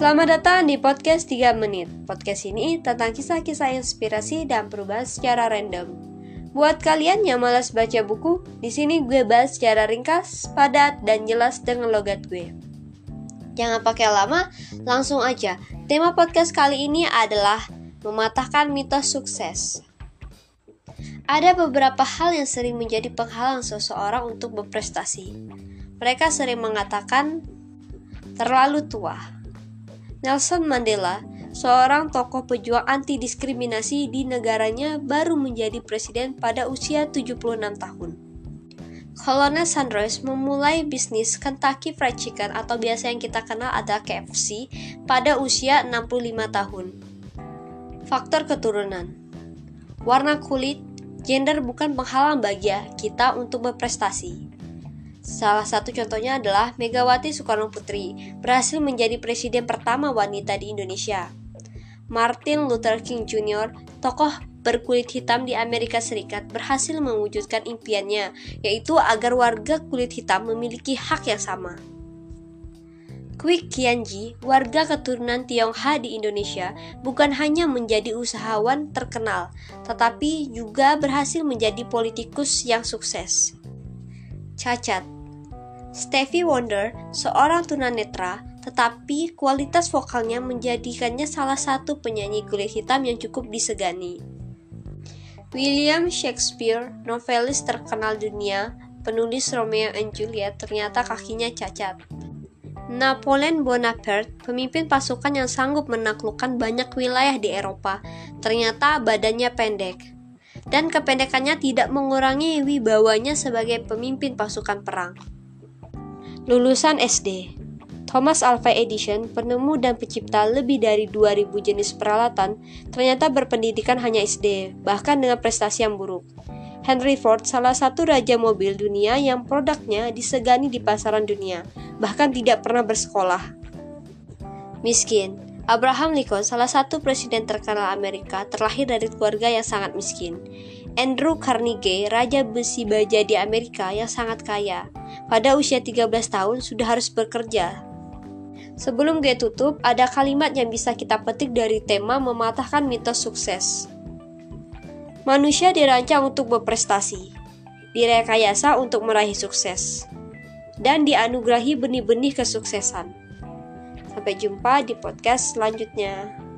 Selamat datang di podcast 3 menit. Podcast ini tentang kisah-kisah inspirasi dan perubahan secara random. Buat kalian yang malas baca buku, di sini gue bahas secara ringkas, padat, dan jelas dengan logat gue. Jangan pakai lama, langsung aja. Tema podcast kali ini adalah mematahkan mitos sukses. Ada beberapa hal yang sering menjadi penghalang seseorang untuk berprestasi. Mereka sering mengatakan terlalu tua Nelson Mandela, seorang tokoh pejuang anti diskriminasi di negaranya baru menjadi presiden pada usia 76 tahun. Colonel Sanders memulai bisnis Kentucky Fried Chicken atau biasa yang kita kenal adalah KFC pada usia 65 tahun. Faktor keturunan Warna kulit, gender bukan penghalang bagi kita untuk berprestasi. Salah satu contohnya adalah Megawati Soekarno Putri, berhasil menjadi presiden pertama wanita di Indonesia. Martin Luther King Jr., tokoh berkulit hitam di Amerika Serikat, berhasil mewujudkan impiannya, yaitu agar warga kulit hitam memiliki hak yang sama. Kwik Kianji, warga keturunan Tionghoa di Indonesia, bukan hanya menjadi usahawan terkenal, tetapi juga berhasil menjadi politikus yang sukses. Cacat Stevie Wonder, seorang tunanetra, tetapi kualitas vokalnya menjadikannya salah satu penyanyi kulit hitam yang cukup disegani. William Shakespeare, novelis terkenal dunia, penulis Romeo and Juliet, ternyata kakinya cacat. Napoleon Bonaparte, pemimpin pasukan yang sanggup menaklukkan banyak wilayah di Eropa, ternyata badannya pendek dan kependekannya tidak mengurangi wibawanya sebagai pemimpin pasukan perang. Lulusan SD Thomas Alva Edison, penemu dan pencipta lebih dari 2000 jenis peralatan, ternyata berpendidikan hanya SD, bahkan dengan prestasi yang buruk. Henry Ford, salah satu raja mobil dunia yang produknya disegani di pasaran dunia, bahkan tidak pernah bersekolah. Miskin, Abraham Lincoln, salah satu presiden terkenal Amerika, terlahir dari keluarga yang sangat miskin. Andrew Carnegie, raja besi baja di Amerika yang sangat kaya. Pada usia 13 tahun sudah harus bekerja. Sebelum gue tutup, ada kalimat yang bisa kita petik dari tema mematahkan mitos sukses. Manusia dirancang untuk berprestasi, direkayasa untuk meraih sukses, dan dianugerahi benih-benih kesuksesan. Sampai jumpa di podcast selanjutnya.